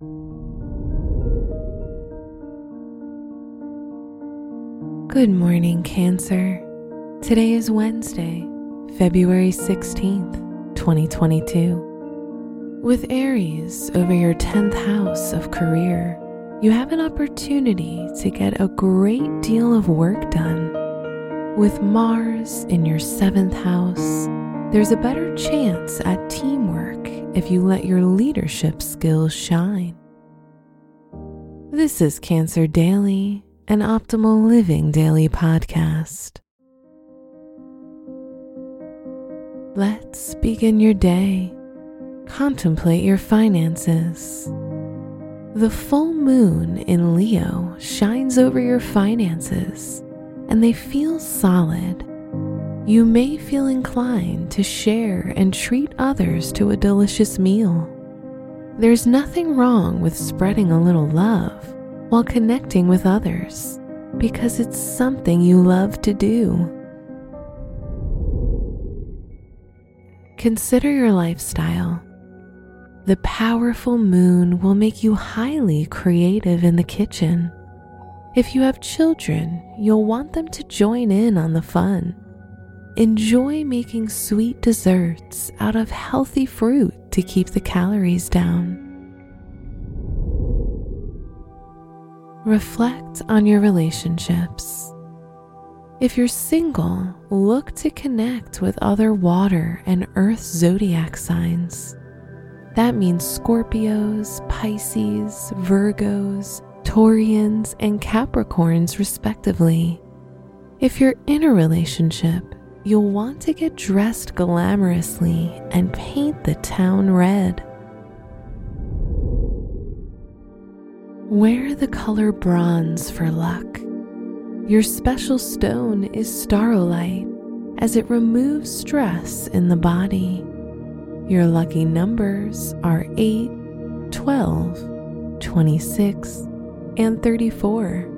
Good morning, Cancer. Today is Wednesday, February 16th, 2022. With Aries over your 10th house of career, you have an opportunity to get a great deal of work done. With Mars in your 7th house, there's a better chance at teamwork if you let your leadership skills shine. This is Cancer Daily an Optimal Living Daily podcast. Let's begin your day. Contemplate your finances. The full moon in Leo shines over your finances and they feel solid. You may feel inclined to share and treat others to a delicious meal. There's nothing wrong with spreading a little love while connecting with others because it's something you love to do. Consider your lifestyle. The powerful moon will make you highly creative in the kitchen. If you have children, you'll want them to join in on the fun. Enjoy making sweet desserts out of healthy fruit to keep the calories down. reflect on your relationships. If you're single, look to connect with other water and earth zodiac signs. That means Scorpios, Pisces, Virgos, Taurians, and Capricorns, respectively. If you're in a relationship, you'll want to get dressed glamorously and paint the town red. Wear the color bronze for luck. Your special stone is staurolite as it removes stress in the body. Your lucky numbers are 8, 12, 26, and 34.